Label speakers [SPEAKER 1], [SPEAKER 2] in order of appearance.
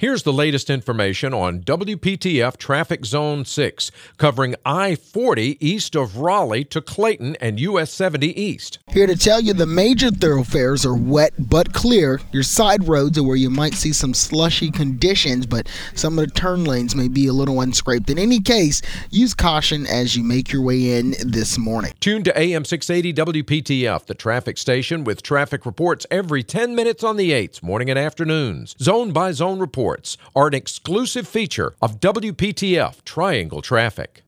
[SPEAKER 1] Here's the latest information on WPTF Traffic Zone 6, covering I 40 east of Raleigh to Clayton and US 70 east.
[SPEAKER 2] Here to tell you the major thoroughfares are wet but clear. Your side roads are where you might see some slushy conditions, but some of the turn lanes may be a little unscraped. In any case, use caution as you make your way in this morning.
[SPEAKER 1] Tune to AM 680 WPTF, the traffic station with traffic reports every 10 minutes on the 8s, morning and afternoons. Zone by zone reports are an exclusive feature of WPTF Triangle Traffic.